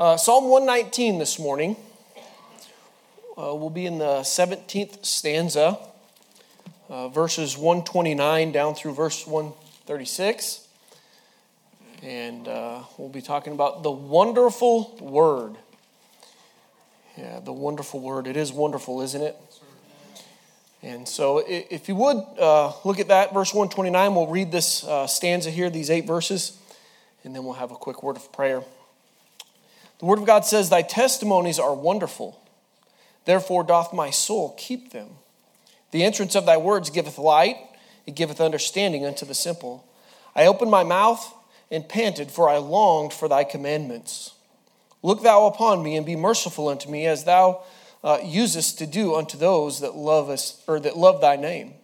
Uh, Psalm 119 this morning. Uh, we'll be in the 17th stanza, uh, verses 129 down through verse 136. And uh, we'll be talking about the wonderful word. Yeah, the wonderful word. It is wonderful, isn't it? And so, if you would uh, look at that, verse 129, we'll read this uh, stanza here, these eight verses, and then we'll have a quick word of prayer. The Word of God says, Thy testimonies are wonderful, therefore doth my soul keep them. The entrance of thy words giveth light, it giveth understanding unto the simple. I opened my mouth and panted, for I longed for thy commandments. Look thou upon me and be merciful unto me, as thou uh, usest to do unto those that love us or that love thy name.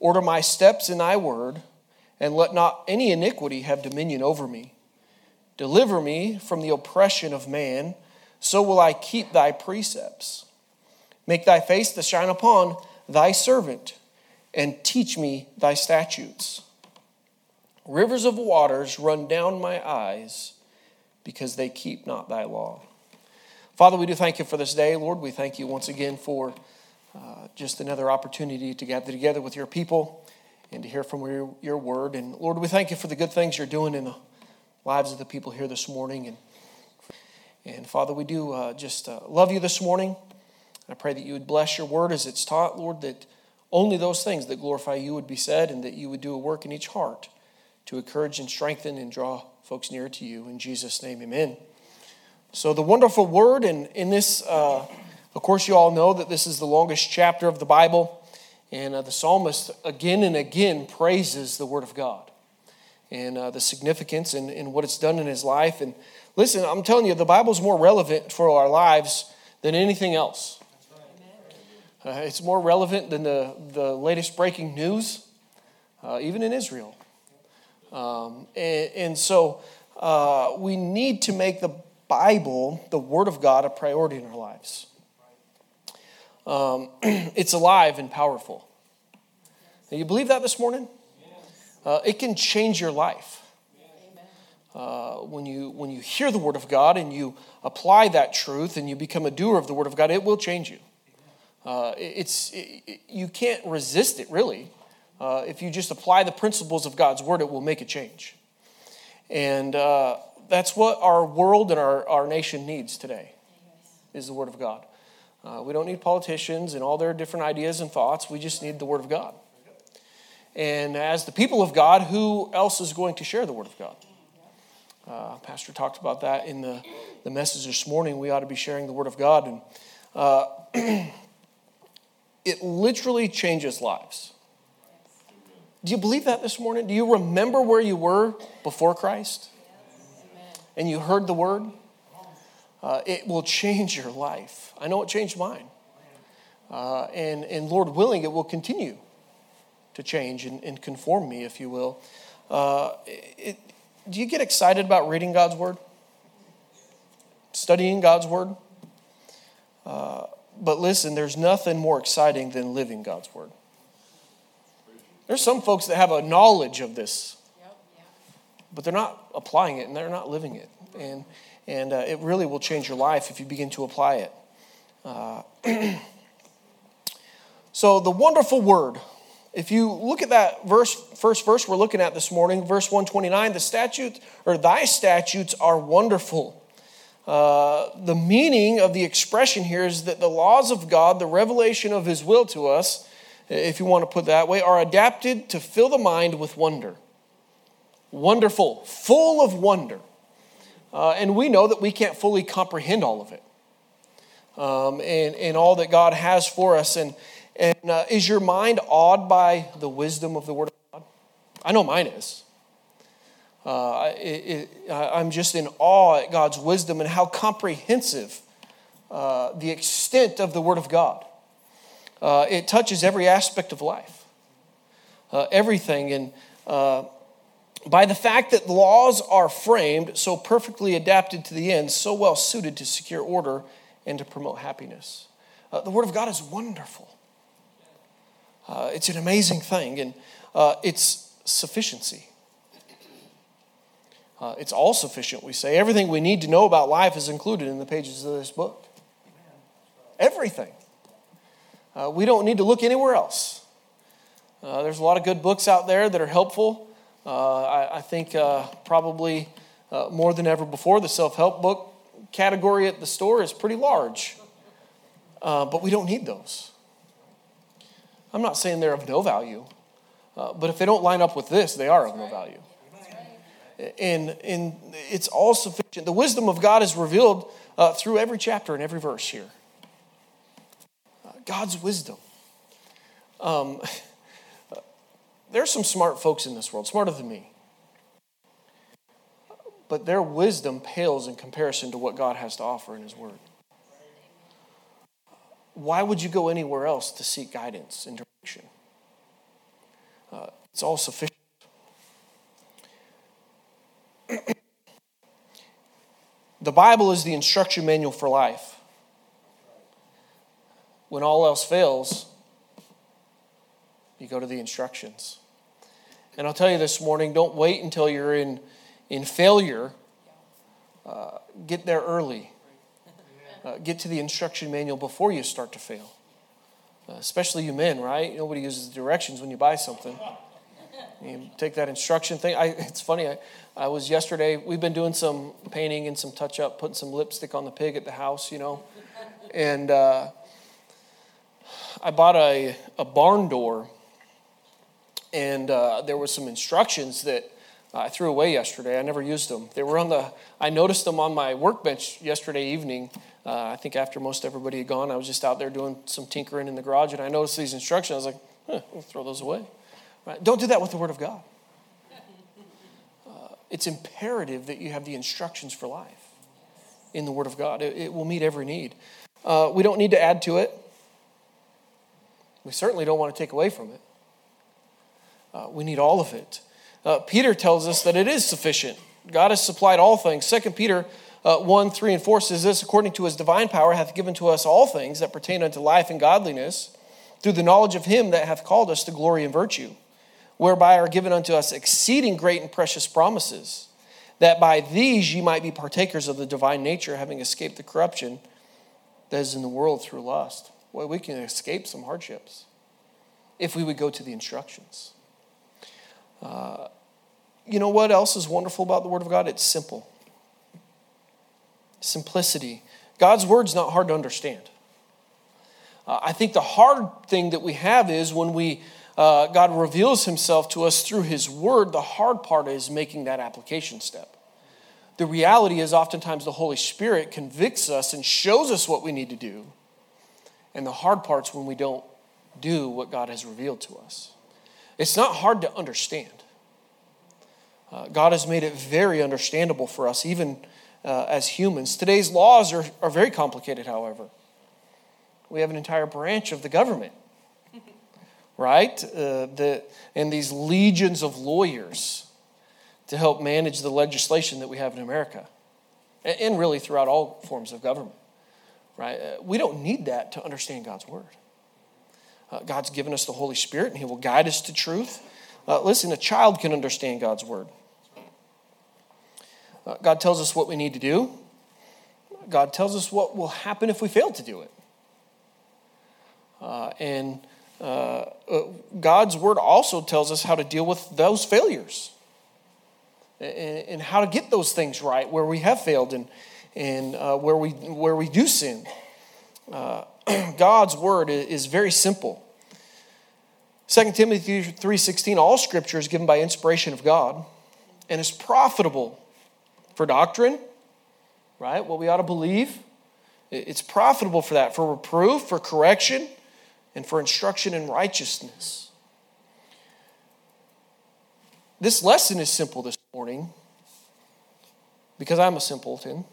Order my steps in thy word, and let not any iniquity have dominion over me. Deliver me from the oppression of man, so will I keep thy precepts. Make thy face to shine upon thy servant, and teach me thy statutes. Rivers of waters run down my eyes, because they keep not thy law. Father, we do thank you for this day. Lord, we thank you once again for uh, just another opportunity to gather together with your people and to hear from your, your word. And Lord, we thank you for the good things you're doing in the lives of the people here this morning. And, and Father, we do uh, just uh, love you this morning. I pray that you would bless your word as it's taught, Lord, that only those things that glorify you would be said and that you would do a work in each heart to encourage and strengthen and draw folks nearer to you. In Jesus' name, amen. So, the wonderful word, and in this, uh, of course, you all know that this is the longest chapter of the Bible, and uh, the psalmist again and again praises the word of God and uh, the significance and, and what it's done in his life. And listen, I'm telling you, the Bible's more relevant for our lives than anything else. Uh, it's more relevant than the, the latest breaking news, uh, even in Israel. Um, and, and, so uh, we need to make the Bible, the Word of God, a priority in our lives. Um, it's alive and powerful. Now, you believe that this morning? Uh, it can change your life. Uh, when, you, when you hear the Word of God and you apply that truth and you become a doer of the Word of God, it will change you. Uh, it's, it, you can't resist it, really. Uh, if you just apply the principles of God's Word, it will make a change. And uh, that's what our world and our, our nation needs today is the word of god uh, we don't need politicians and all their different ideas and thoughts we just need the word of god and as the people of god who else is going to share the word of god? Uh, pastor talked about that in the, the message this morning. We ought to be sharing the word of god. And uh, it literally changes lives. Do you believe that this morning? Do you remember where you were before christ? And you heard the word, uh, it will change your life. I know it changed mine. Uh, and, and Lord willing, it will continue to change and, and conform me, if you will. Uh, it, do you get excited about reading God's word? Studying God's word? Uh, but listen, there's nothing more exciting than living God's word. There's some folks that have a knowledge of this but they're not applying it and they're not living it. And, and uh, it really will change your life if you begin to apply it. Uh, so, the wonderful word. If you look at that verse, first verse we're looking at this morning, verse 129, the statutes or thy statutes are wonderful. Uh, the meaning of the expression here is that the laws of God, the revelation of His will to us, if you want to put that way, are adapted to fill the mind with wonder wonderful, full of wonder. Uh, and we know that we can't fully comprehend all of it um, and, and all that God has for us. And, and uh, is your mind awed by the wisdom of the Word of God? I know mine is. Uh, it, it, I'm just in awe at God's wisdom and how comprehensive uh, the extent of the Word of God. Uh, it touches every aspect of life, uh, everything. And by the fact that laws are framed so perfectly adapted to the end, so well suited to secure order and to promote happiness. Uh, the Word of God is wonderful. Uh, it's an amazing thing, and uh, it's sufficiency. Uh, it's all sufficient, we say. Everything we need to know about life is included in the pages of this book. Everything. Uh, we don't need to look anywhere else. Uh, there's a lot of good books out there that are helpful. Uh, I, I, think probably more than ever before, the self help book category at the store is pretty large. but we don't need those. I'm not saying they're of no value, but if they don't line up with this, they are of no value and, and it's all sufficient. The wisdom of God is revealed uh, through every chapter and every verse here. Uh, God's wisdom. Um, there's some smart folks in this world, smarter than me. But their wisdom pales in comparison to what God has to offer in His Word. Why would you go anywhere else to seek guidance and direction? Uh, it's all sufficient. the Bible is the instruction manual for life. When all else fails, you go to the instructions. And I'll tell you this morning don't wait until you're in, in failure. Uh, get there early. Uh, get to the instruction manual before you start to fail. Uh, especially you men, right? Nobody uses the directions when you buy something. You take that instruction thing. I, it's funny. I, I was yesterday. We've been doing some painting and some touch up, putting some lipstick on the pig at the house, you know. And uh, I bought a, a barn door, and uh, there was some instructions that I threw away yesterday. I never used them. They were on the. I noticed them on my workbench yesterday evening. Uh, I think after most everybody had gone, I was just out there doing some tinkering in the garage, and I noticed these instructions. I was like, huh, "I'll throw those away." Right? Don't do that with the Word of God. Uh, it's imperative that you have the instructions for life in the Word of God. It, it will meet every need. Uh, we don't need to add to it. We certainly don't want to take away from it. Uh, we need all of it. Uh, Peter tells us that it is sufficient. God has supplied all things. Second Peter uh, 1 3 and 4 says this according to his divine power hath given to us all things that pertain unto life and godliness through the knowledge of him that hath called us to glory and virtue whereby are given unto us exceeding great and precious promises, that by these ye might be partakers of the divine nature, having escaped the corruption that is in the world through lust. Well, we can escape some hardships if we would go to the instructions. Uh, you know what else is wonderful about the Word of God? It's simple. Simplicity. God's Word's not hard to understand. Uh, I think the hard thing that we have is when we uh, God reveals himself to us through his word, the hard part is making that application step. The reality is, oftentimes, the Holy Spirit convicts us and shows us what we need to do. And the hard part's when we don't do what God has revealed to us. It's not hard to understand. Uh, God has made it very understandable for us, even uh, as humans. Today's laws are, are very complicated, however. We have an entire branch of the government right? Uh, the, and these legions of lawyers to help manage the legislation that we have in America, and, and really throughout all forms of government, right? Uh, we don't need that to understand God's Word. Uh, God's given us the Holy Spirit, and He will guide us to truth. Uh, listen, a child can understand God's Word. God tells us what we need to do. God tells us what will happen if we fail to do it. Uh, and uh, uh, God's word also tells us how to deal with those failures and, and how to get those things right where we have failed and, and uh, where, we, where we do sin. Uh, God's word is very simple. 2 Timothy 3:16 all scripture is given by inspiration of God and is profitable for doctrine, right? What we ought to believe. It's profitable for that, for reproof, for correction, and for instruction in righteousness. This lesson is simple this morning because I'm a simpleton.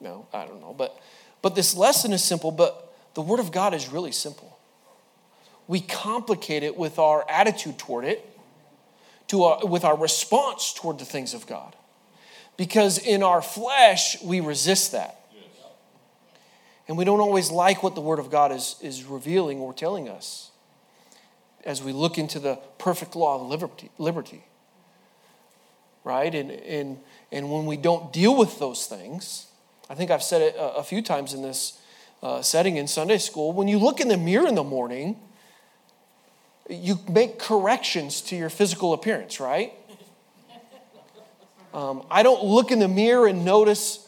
No, I don't know. But, but this lesson is simple, but the Word of God is really simple. We complicate it with our attitude toward it, to our, with our response toward the things of God. Because in our flesh, we resist that. And we don't always like what the Word of God is, is revealing or telling us as we look into the perfect law of liberty. liberty. Right? And, and, And when we don't deal with those things, I think I've said it a, a few times in this uh, setting in Sunday school. When you look in the mirror in the morning, you make corrections to your physical appearance, right? Um, I don't look in the mirror and notice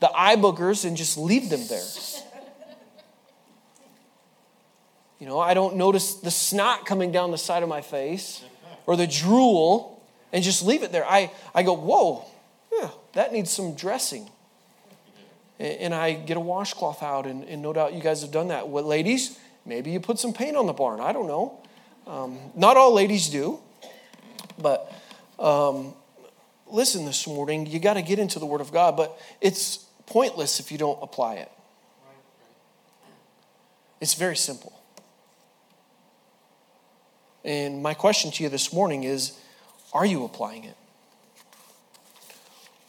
the eye boogers and just leave them there. You know, I don't notice the snot coming down the side of my face or the drool and just leave it there. I, I go, whoa, yeah, that needs some dressing. And, I get a washcloth out, and, and, no doubt you guys have done that. What, ladies? Maybe you put some paint on the barn. I don't know. Um, not all ladies do. But um, listen this morning, you got to get into the Word of God, but it's pointless if you don't apply it. It's very simple. And my question to you this morning is are you applying it?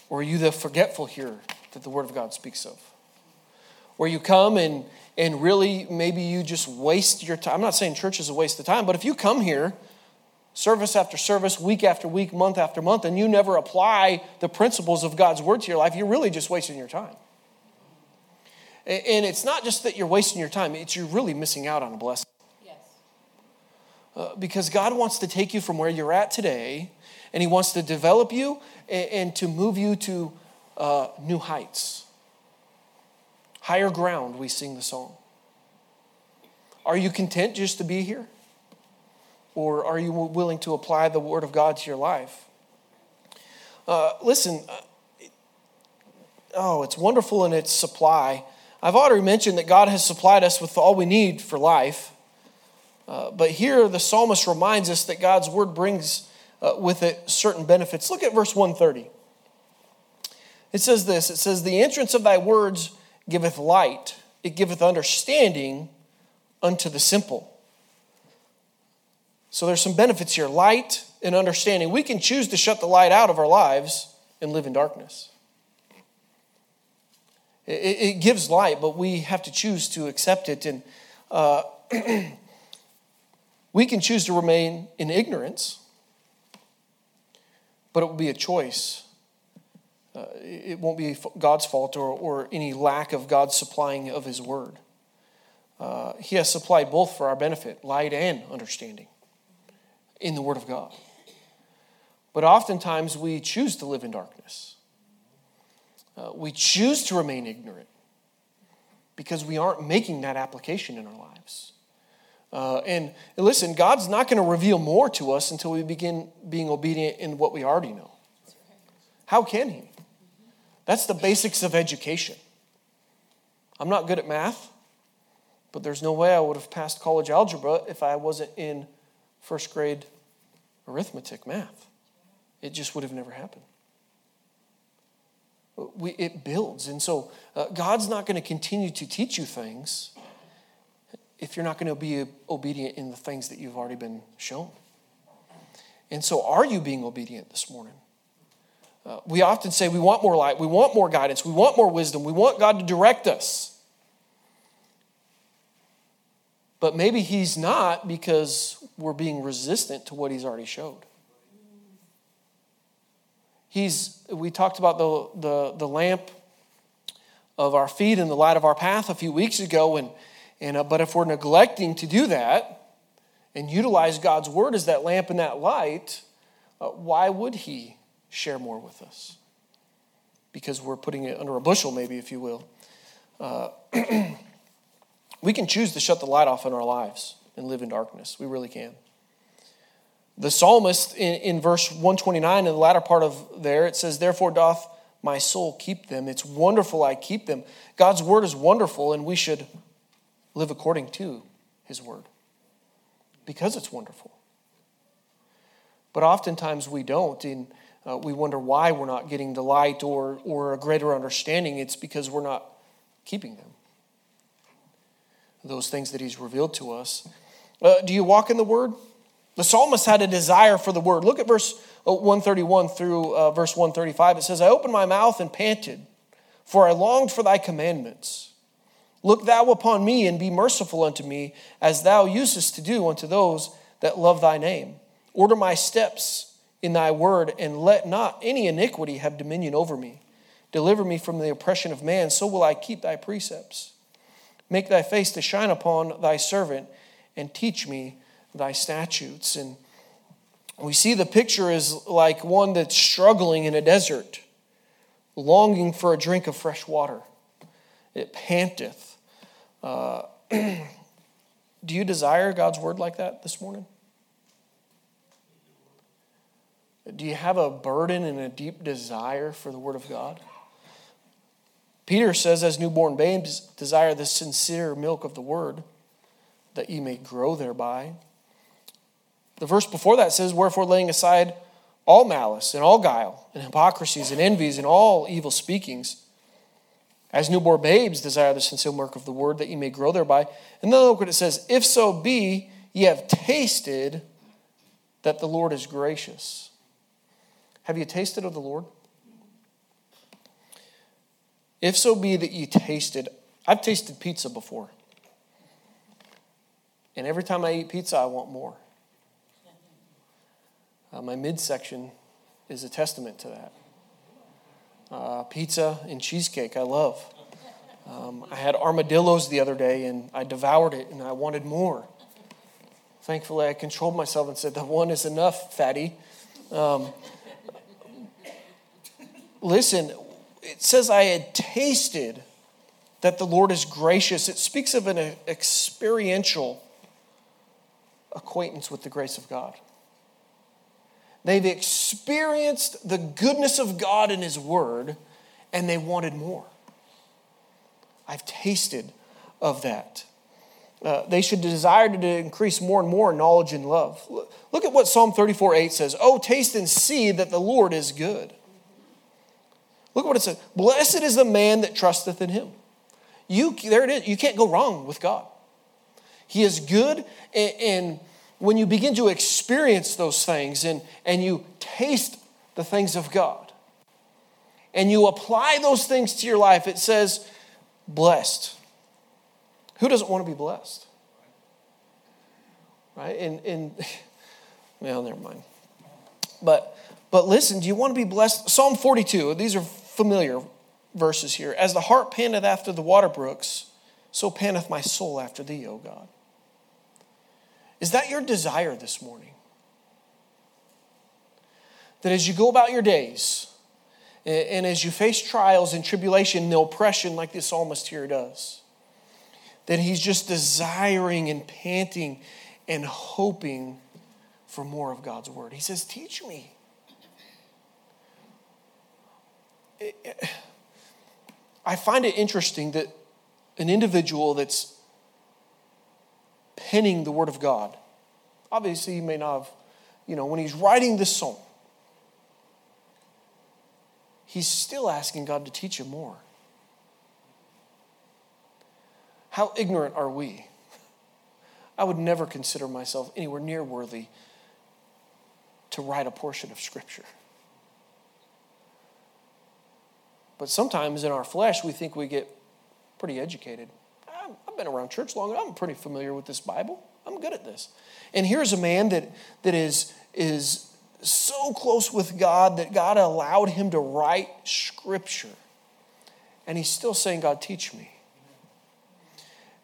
Or are you the forgetful hearer that the Word of God speaks of? Where you come and, and really maybe you just waste your time. I'm not saying church is a waste of time, but if you come here service after service, week after week, month after month, and you never apply the principles of God's Word to your life, you're really just wasting your time. And it's not just that you're wasting your time, it's you're really missing out on a blessing. Uh, because God wants to take you from where you're at today, and He wants to develop you and, and to move you to uh, new heights. Higher ground, we sing the song. Are you content just to be here? Or are you willing to apply the Word of God to your life? Uh, listen, uh, oh, it's wonderful in its supply. I've already mentioned that God has supplied us with all we need for life. Uh, but here the psalmist reminds us that God's word brings uh, with it certain benefits. Look at verse 130. It says this it says, The entrance of thy words giveth light, it giveth understanding unto the simple. So there's some benefits here light and understanding. We can choose to shut the light out of our lives and live in darkness. It, gives light, but we have to choose to accept it. And uh, We can choose to remain in ignorance, but it will be a choice. Uh, it won't be God's fault or, or any lack of God's supplying of His word. Uh, he has supplied both for our benefit, light and understanding, in the Word of God. But oftentimes we choose to live in darkness. Uh, we choose to remain ignorant because we aren't making that application in our lives. Uh, and listen, God's not going to reveal more to us until we begin being obedient in what we already know. How can He? That's the basics of education. I'm not good at math, but there's no way I would have passed college algebra if I wasn't in first grade arithmetic math. It just would have never happened. We, it builds. And so uh, God's not going to continue to teach you things if you're not going to be obedient in the things that you've already been shown. And so, are you being obedient this morning? Uh, we often say we want more light, we want more guidance, we want more wisdom, we want God to direct us. But maybe He's not because we're being resistant to what He's already showed. He's, we talked about the, the, the lamp of our feet and the light of our path a few weeks ago, and and, uh, but if we're neglecting to do that and utilize God's word as that lamp and that light, uh, why would He share more with us? Because we're putting it under a bushel, maybe, if you will. Uh, we can choose to shut the light off in our lives and live in darkness. We really can. The psalmist in, in verse 129, in the latter part of there, it says, Therefore doth my soul keep them. It's wonderful I keep them. God's word is wonderful, and we should live according to His Word because it's wonderful. But oftentimes we don't, and uh, we wonder why we're not getting the light or, or a greater understanding. It's because we're not keeping them. Those things that He's revealed to us. Uh, do you walk in the Word? The psalmist had a desire for the Word. Look at verse uh, 131 through uh, verse 135. It says, I opened my mouth and panted, for I longed for thy commandments. Look thou upon me and be merciful unto me, as thou usest to do unto those that love thy name. Order my steps in thy word, and let not any iniquity have dominion over me. Deliver me from the oppression of man, so will I keep thy precepts. Make thy face to shine upon thy servant, and teach me thy statutes. And we see the picture is like one that's struggling in a desert, longing for a drink of fresh water. It panteth. Uh, do you desire God's word like that this morning? Do you have a burden and a deep desire for the word of God? Peter says, as newborn babes, desire the sincere milk of the word, that ye may grow thereby. The verse before that says, Wherefore, laying aside all malice and all guile and hypocrisies and envies and all evil speakings, as newborn babes desire the sincere milk of the word, that ye may grow thereby. And then look what it says If so be ye have tasted that the Lord is gracious. Have you tasted of the Lord? If so be that you tasted, I've tasted pizza before. And every time I eat pizza, I want more. Uh, my midsection is a testament to that. Uh, pizza and cheesecake, I love. Um, I had armadillos the other day and I devoured it and I wanted more. Thankfully, I controlled myself and said, The one is enough, fatty. Um, listen, it says, I had tasted that the Lord is gracious. It speaks of an experiential acquaintance with the grace of God. They've experienced the goodness of God in His Word, and they wanted more. I've tasted of that. Uh, they should desire to increase more and more knowledge and love. Look at what Psalm 34 8 says Oh, taste and see that the Lord is good. Look what it says. Blessed is the man that trusteth in him. You, there it is. You can't go wrong with God. He is good, and, and when you begin to experience those things and, and you taste the things of God, and you apply those things to your life, it says, blessed. Who doesn't want to be blessed? Right? And, and well, never mind. But but listen, do you want to be blessed? Psalm 42, these are familiar verses here. As the hart panteth after the water brooks, so panteth my soul after thee, O God. Is that your desire this morning? That as you go about your days, and as you face trials and tribulation and oppression, like the psalmist here does, that he's just desiring and panting and hoping for more of God's word. He says, Teach me. I find it interesting that an individual that's penning the Word of God, obviously, he may not have, you know, when he's writing this song, he's still asking God to teach him more. How ignorant are we? I would never consider myself anywhere near worthy to write a portion of Scripture. But sometimes in our flesh, we think we get pretty educated. I've been around church long, I'm pretty familiar with this Bible. I'm good at this. And here's a man that, that is, is so close with God that God allowed him to write scripture. And he's still saying, God, teach me.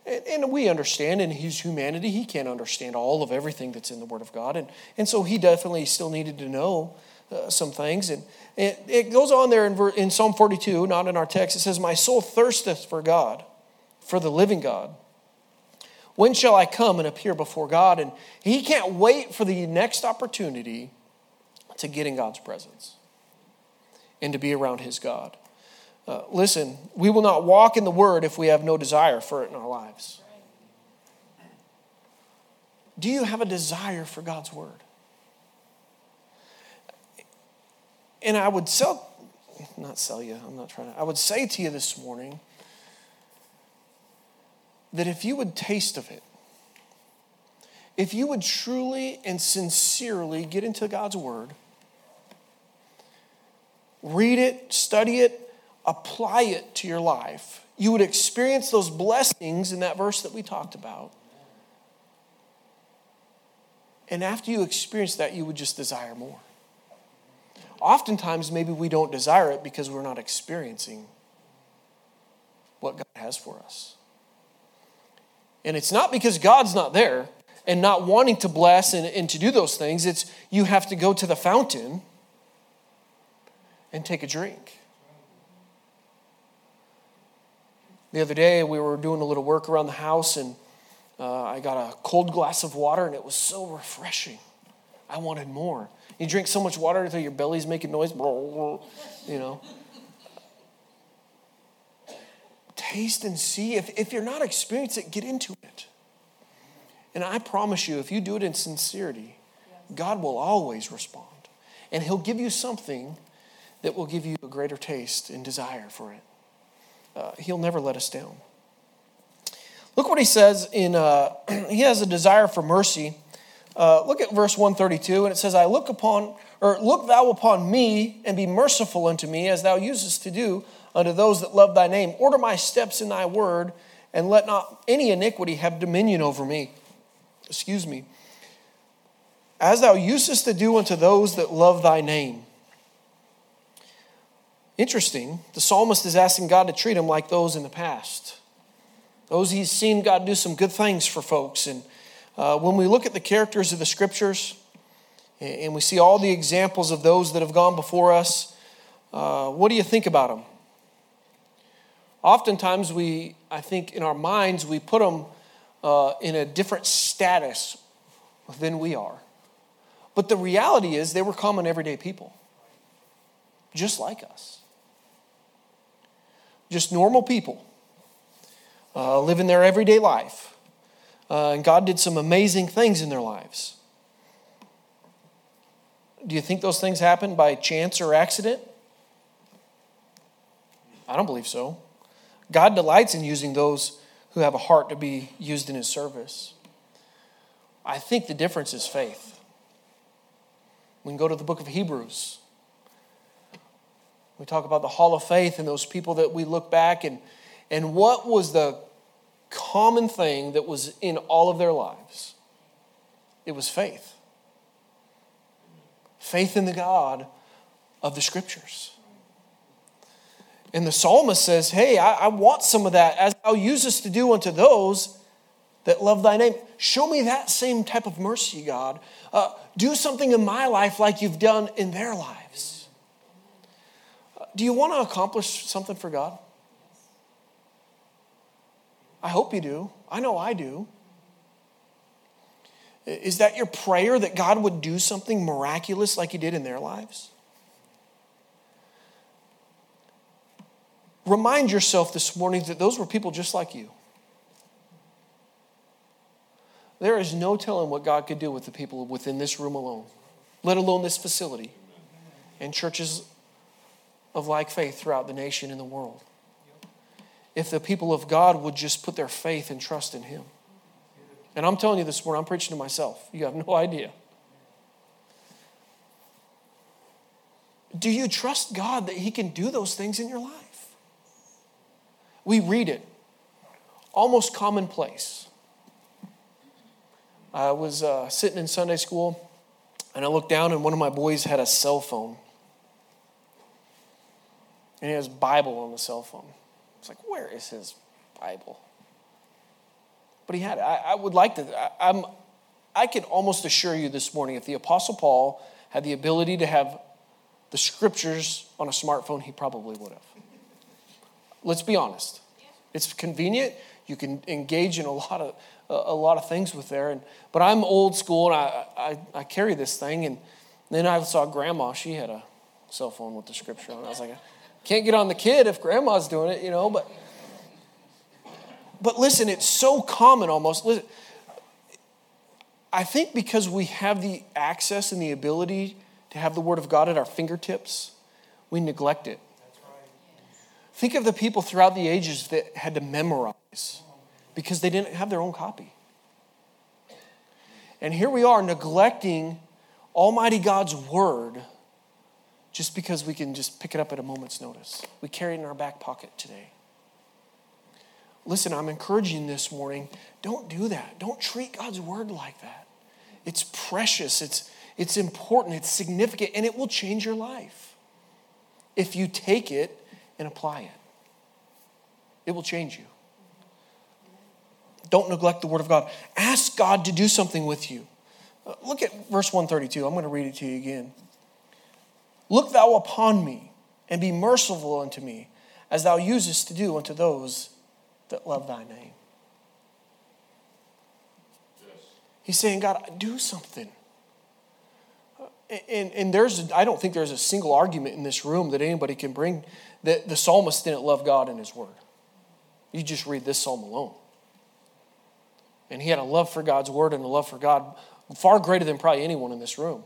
And, and, we understand in his humanity, he can't understand all of everything that's in the Word of God. And, and so he definitely still needed to know uh, some things. And it, it goes on there in, in Psalm 42, not in our text. It says, My soul thirsteth for God, for the living God. When shall I come and appear before God? And he can't wait for the next opportunity to get in God's presence and to be around his God. Uh, listen, we will not walk in the word if we have no desire for it in our lives. Do you have a desire for God's word? And I would sell, not sell you, I'm not trying to, I would say to you this morning that if you would taste of it, if you would truly and sincerely get into God's Word, read it, study it, apply it to your life, you would experience those blessings in that verse that we talked about. And after you experience that, you would just desire more. Oftentimes maybe we don't desire it because we're not experiencing what God has for us. And it's not because God's not there and not wanting to bless and, and to do those things, it's you have to go to the fountain and take a drink. The other day, we were doing a little work around the house, and uh, I got a cold glass of water, and it was so refreshing. I wanted more. You drink so much water until your belly's making noise, you know. Taste and see. If, if you're not experienced it, get into it. And I promise you, if you do it in sincerity, God will always respond. And He'll give you something that will give you a greater taste and desire for it. Uh, he'll never let us down. Look what he says in, uh, he has a desire for mercy. Uh, look at verse 132, and it says, I look upon, or look thou upon me, and be merciful unto me, as thou usest to do unto those that love thy name. Order my steps in thy word, and let not any iniquity have dominion over me. Excuse me. As thou usest to do unto those that love thy name. Interesting, the psalmist is asking God to treat him like those in the past. Those he's seen God do some good things for folks. And uh, when we look at the characters of the scriptures and we see all the examples of those that have gone before us, uh, what do you think about them? Oftentimes, we, I think, in our minds, we put them uh, in a different status than we are. But the reality is, they were common everyday people, just like us just normal people uh, living their everyday life. Uh, and God did some amazing things in their lives. Do you think those things happened by chance or accident? I don't believe so. God delights in using those who have a heart to be used in his service. I think the difference is faith. We can go to the book of Hebrews. We talk about the hall of faith and those people that we look back and, and what was the common thing that was in all of their lives? It was faith. Faith in the God of the scriptures. And the psalmist says, Hey, I, I want some of that as thou usest to do unto those that love thy name. Show me that same type of mercy, God. Uh, do something in my life like you've done in their lives do you want to accomplish something for God? I hope you do. I know I do. Is that your prayer that God would do something miraculous like He did in their lives? Remind yourself this morning that those were people just like you. There is no telling what God could do with the people within this room alone, let alone this facility and churches of like faith throughout the nation and the world. If the people of God would just put their faith and trust in Him. And I'm telling you this morning, I'm preaching to myself. You have no idea. Do you trust God that He can do those things in your life? We read it, almost commonplace. I was uh, sitting in Sunday school and I looked down, and one of my boys had a cell phone and he has Bible on the cell phone. It's like, where is his Bible? But he had it. I, I would like to, I, I'm, I can almost assure you this morning if the Apostle Paul had the ability to have the scriptures on a smartphone, he probably would have. Let's be honest. It's convenient. You can engage in a lot of a, lot of things with there. And but I'm old school and I, I, I carry this thing. And then I saw grandma. She had a cell phone with the scripture on. I was like, can't get on the kid if grandma's doing it, you know, but but listen, it's so common almost. Listen, I think because we have the access and the ability to have the Word of God at our fingertips, we neglect it. Think of the people throughout the ages that had to memorize because they didn't have their own copy. And here we are neglecting Almighty God's Word just because we can just pick it up at a moment's notice. We carry it in our back pocket today. Listen, I'm encouraging this morning don't do that. Don't treat God's word like that. It's precious. It's, It's important, it's significant, and it will change your life if you take it and apply it. It will change you. Don't neglect the Word of God. Ask God to do something with you. Look at verse 132. I'm going to read it to you again. Look thou upon me and be merciful unto me, as thou usest to do unto those that love thy name. He's saying, God, do something. Uh, and, and there's, I don't think there's a single argument in this room that anybody can bring that the psalmist didn't love God and his word. You just read this psalm alone. And he had a love for God's word and a love for God far greater than probably anyone in this room.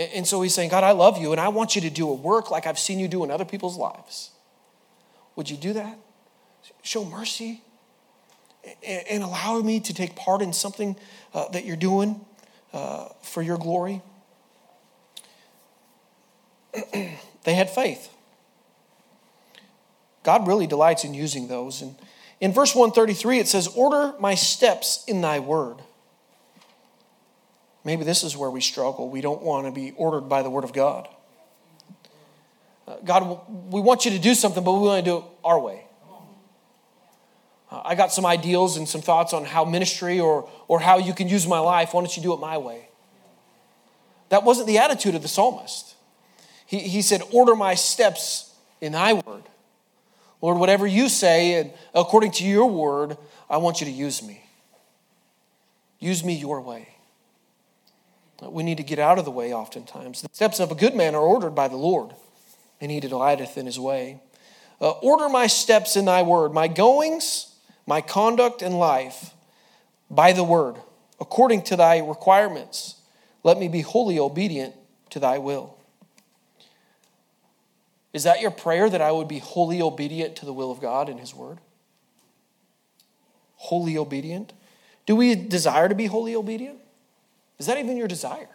And so he's saying, God, I love you and I want you to do a work like I've seen you do in other people's lives. Would you do that? Show mercy and allow me to take part in something uh, that you're doing uh, for your glory. they had faith. God really delights in using those. And in verse 133, it says, Order my steps in thy word. Maybe this is where we struggle. We don't want to be ordered by the word of God. Uh, God, we want you to do something, but we want to do it our way. Uh, I got some ideals and some thoughts on how ministry or, or how you can use my life. Why don't you do it my way? That wasn't the attitude of the psalmist. He, he said, Order my steps in thy word. Lord, whatever you say, and according to your word, I want you to use me. Use me your way. We need to get out of the way oftentimes. The steps of a good man are ordered by the Lord, and he delighteth in his way. Uh, order my steps in thy word, my goings, my conduct, and life by the word, according to thy requirements. Let me be wholly obedient to thy will. Is that your prayer that I would be wholly obedient to the will of God and His Word? Wholly obedient? Do we desire to be wholly obedient? Is that even your desire?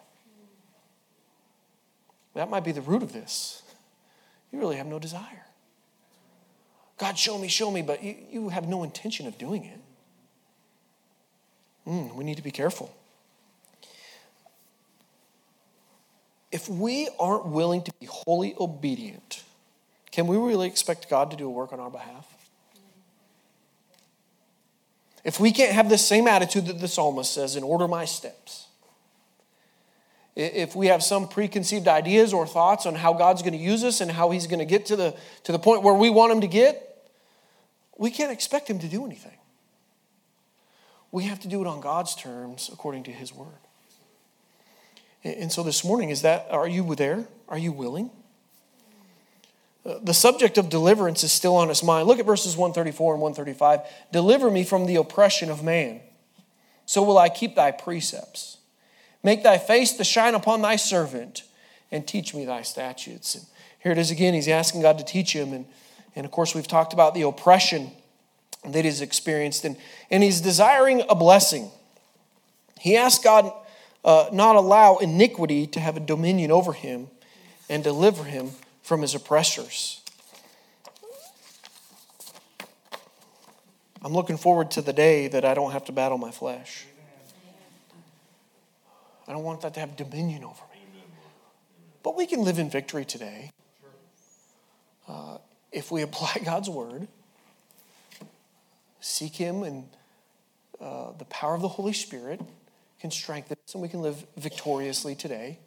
That might be the root of this. You really have no desire. God, show me, show me, but you, you have no intention of doing it. Mm, we need to be careful. If we aren't willing to be wholly obedient, can we really expect God to do a work on our behalf? If we can't have the same attitude that the psalmist says, in order my steps, if we have some preconceived ideas or thoughts on how God's going to use us and how He's going to get to the, to the point where we want Him to get, we can't expect Him to do anything. We have to do it on God's terms according to His word. And so this morning, is that, are you there? Are you willing? Uh, the subject of deliverance is still on his mind. Look at verses 134 and 135. Deliver me from the oppression of man, so will I keep thy precepts. Make thy face to shine upon thy servant, and teach me thy statutes. And here it is again. He's asking God to teach him. And, and of course, we've talked about the oppression that he's experienced, and, and he's desiring a blessing. He asks God uh, not allow iniquity to have a dominion over him and deliver him from his oppressors. I'm looking forward to the day that I don't have to battle my flesh. I don't want that to have dominion over me. But we can live in victory today uh, if we apply God's word, seek Him, and uh, the power of the Holy Spirit can strengthen us, and we can live victoriously today.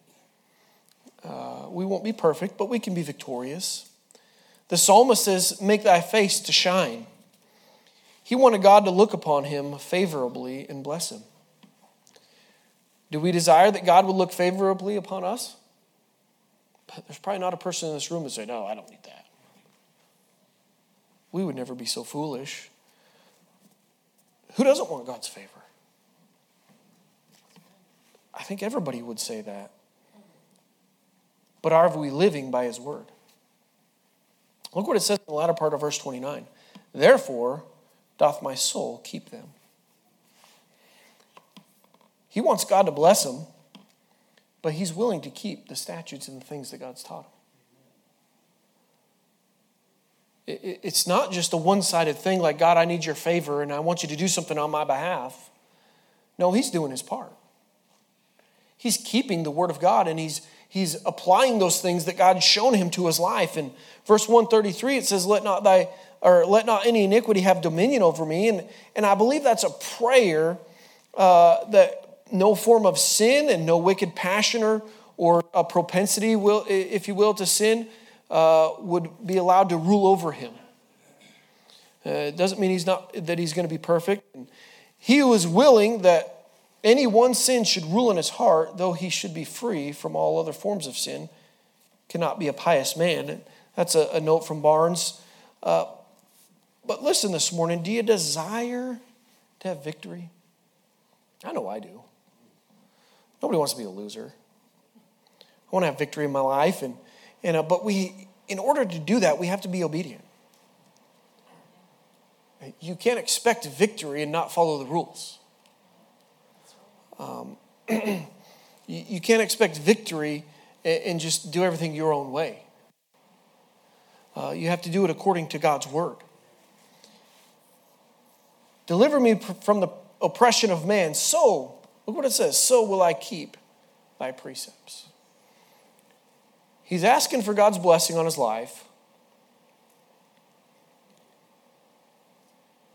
Uh, we won't be perfect, but we can be victorious. The psalmist says, Make thy face to shine. He wanted God to look upon him favorably and bless him. Do we desire that God would look favorably upon us? There's probably not a person in this room that say, No, I don't need that. We would never be so foolish. Who doesn't want God's favor? I think everybody would say that but are we living by his word? Look what it says in the latter part of verse 29. Therefore doth my soul keep them. He wants God to bless him, but he's willing to keep the statutes and the things that God's taught him. It's not just a one sided thing like, God, I need your favor and I want you to do something on my behalf. No, he's doing his part. he's keeping the word of God and he's he's applying those things that God's shown him to his life. And verse 133, it says, Let not thy or let not any iniquity have dominion over me. And, and I believe that's a prayer uh, that no form of sin and no wicked passion or, or a propensity, will, if you will, to sin uh, would be allowed to rule over him. Uh, it doesn't mean he's not that he's going to be perfect. He who is willing that any one sin should rule in his heart, though he should be free from all other forms of sin, cannot be a pious man. That's a, a note from Barnes. Uh, but listen this morning do you desire to have victory? I know I do. Nobody wants to be a loser. I want to have victory in my life, and, and uh, but we, in order to do that, we have to be obedient. You can't expect victory and not follow the rules. Um, you, you can't expect victory and, and, just do everything your own way. Uh, you have to do it according to God's word. Deliver me from the oppression of man. So, look what it says so will I keep thy precepts. He's asking for God's blessing on his life.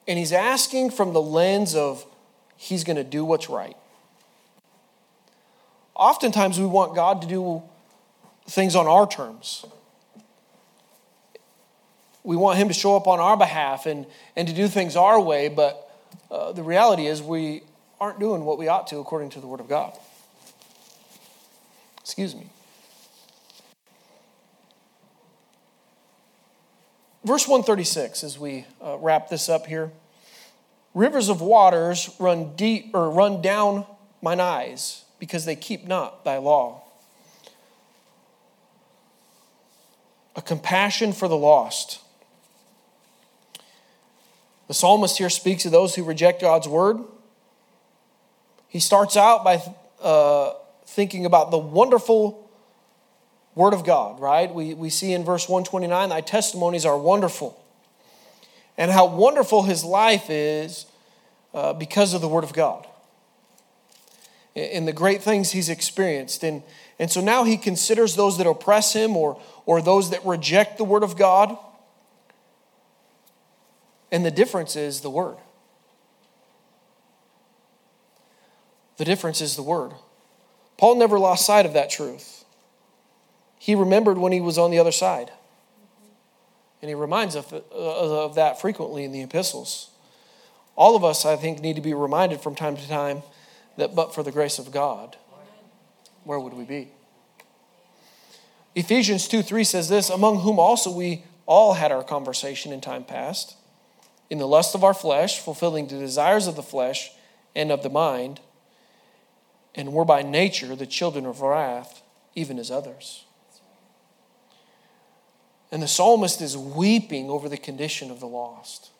And he's asking from the lens of he's going to do what's right. Oftentimes, we want God to do things on our terms. We want him to show up on our behalf and, and to do things our way, but uh, the reality is we aren't doing what we ought to according to the Word of God. Excuse me. Verse 136, as we uh, wrap this up here. Rivers of waters run deep or run down mine eyes because they keep not thy law. A compassion for the lost. The psalmist here speaks of those who reject God's word. He starts out by uh, thinking about the wonderful word of God, right? We, we see in verse 129 thy testimonies are wonderful. And how wonderful his life is uh, because of the word of God and the great things he's experienced. And, and so now he considers those that oppress him or, or those that reject the word of God and the difference is the word. The difference is the word. Paul never lost sight of that truth. He remembered when he was on the other side. And he reminds of, uh, of that frequently in the epistles. All of us, I think, need to be reminded from time to time that but for the grace of God, where would we be? Ephesians 2 3 says this Among whom also we all had our conversation in time past in the lust of our flesh, fulfilling the desires of the flesh and of the mind, and were by nature the children of wrath, even as others. And the psalmist is weeping over the condition of the lost,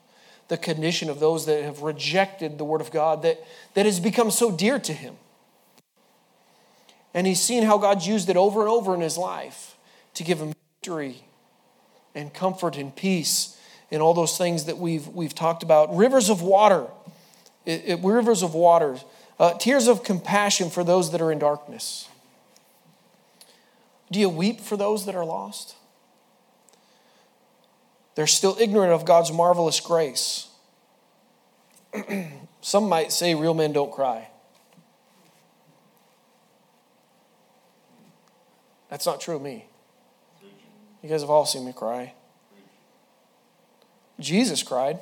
the condition of those that have rejected the word of God that, that has become so dear to him. And he's seen how God's used it over and over in his life to give him victory and comfort and peace and all those things that we've, we've talked about. Rivers of water, it, it, rivers of water, uh, tears of compassion for those that are in darkness. Do you weep for those that are lost? They're still ignorant of God's marvelous grace. Some might say real men don't cry. That's not true of me. You guys have all seen me cry. Jesus cried,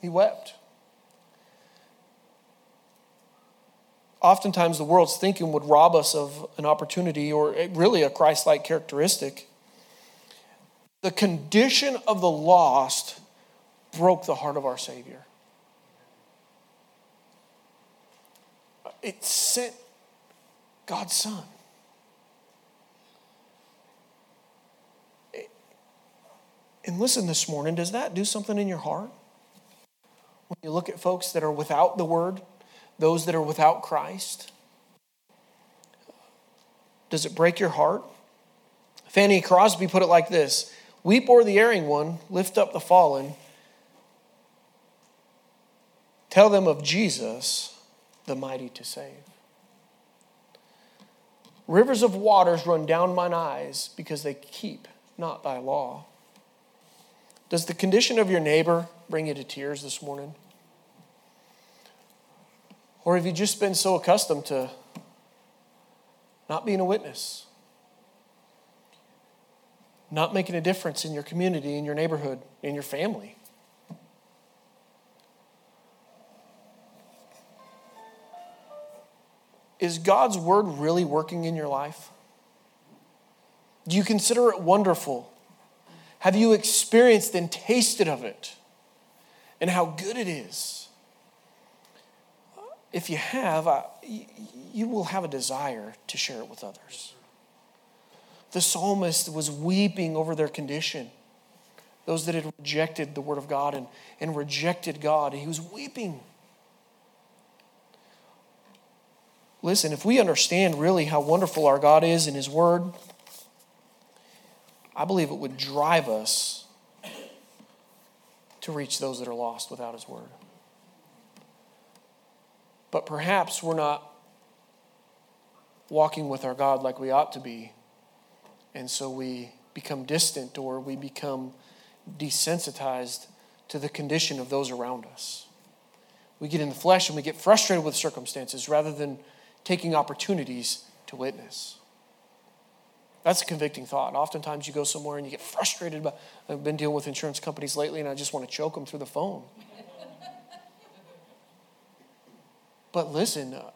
he wept. Oftentimes, the world's thinking would rob us of an opportunity or really a Christ like characteristic. The condition of the lost broke the heart of our Savior. It sent God's Son. And listen this morning, does that do something in your heart? When you look at folks that are without the word, those that are without Christ, does it break your heart? Fanny Crosby put it like this Weep o'er the erring one, lift up the fallen. Tell them of Jesus, the mighty to save. Rivers of waters run down mine eyes because they keep not thy law. Does the condition of your neighbor bring you to tears this morning? Or have you just been so accustomed to not being a witness? Not making a difference in your community, in your neighborhood, in your family? Is God's word really working in your life? Do you consider it wonderful? Have you experienced and tasted of it and how good it is? If you have, you will have a desire to share it with others. The psalmist was weeping over their condition, those that had rejected the word of God and, and rejected God. He was weeping. Listen, if we understand really how wonderful our God is in His Word, I believe it would drive us to reach those that are lost without His Word. But perhaps we're not walking with our God like we ought to be, and so we become distant or we become desensitized to the condition of those around us. We get in the flesh and we get frustrated with circumstances rather than taking opportunities to witness. That's a convicting thought. Oftentimes you go somewhere and you get frustrated about. I've been dealing with insurance companies lately and I just want to choke them through the phone. But listen, uh,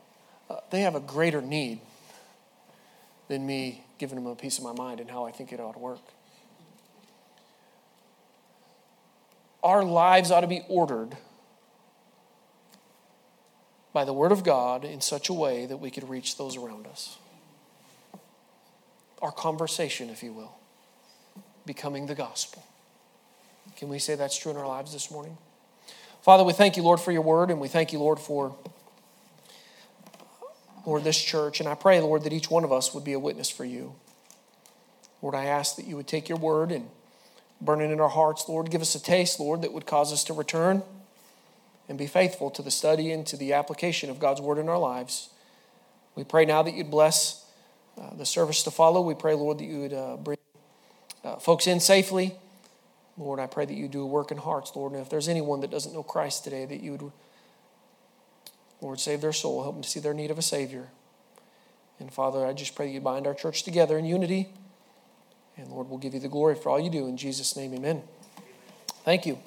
uh, they have a greater need than me giving them a piece of my mind and how I think it ought to work. Our lives ought to be ordered by the Word of God in such a way that we could reach those around us. Our conversation, if you will, becoming the gospel. Can we say that's true in our lives this morning? Father, we thank you, Lord, for your word, and we thank you, Lord, for, Lord, this church. And I pray, Lord, that each one of us would be a witness for you. Lord, I ask that you would take your word and burn it in our hearts, Lord. Give us a taste, Lord, that would cause us to return and be faithful to the study and to the application of God's word in our lives. We pray now that you'd bless uh, the service to follow. We pray, Lord, that you would uh, bring uh, folks in safely. Lord, I pray that you do a work in hearts, Lord. And if there's anyone that doesn't know Christ today, that you would, Lord, save their soul, help them to see their need of a Savior. And Father, I just pray that you bind our church together in unity. And Lord, we'll give you the glory for all you do. In Jesus' name, amen. Thank you.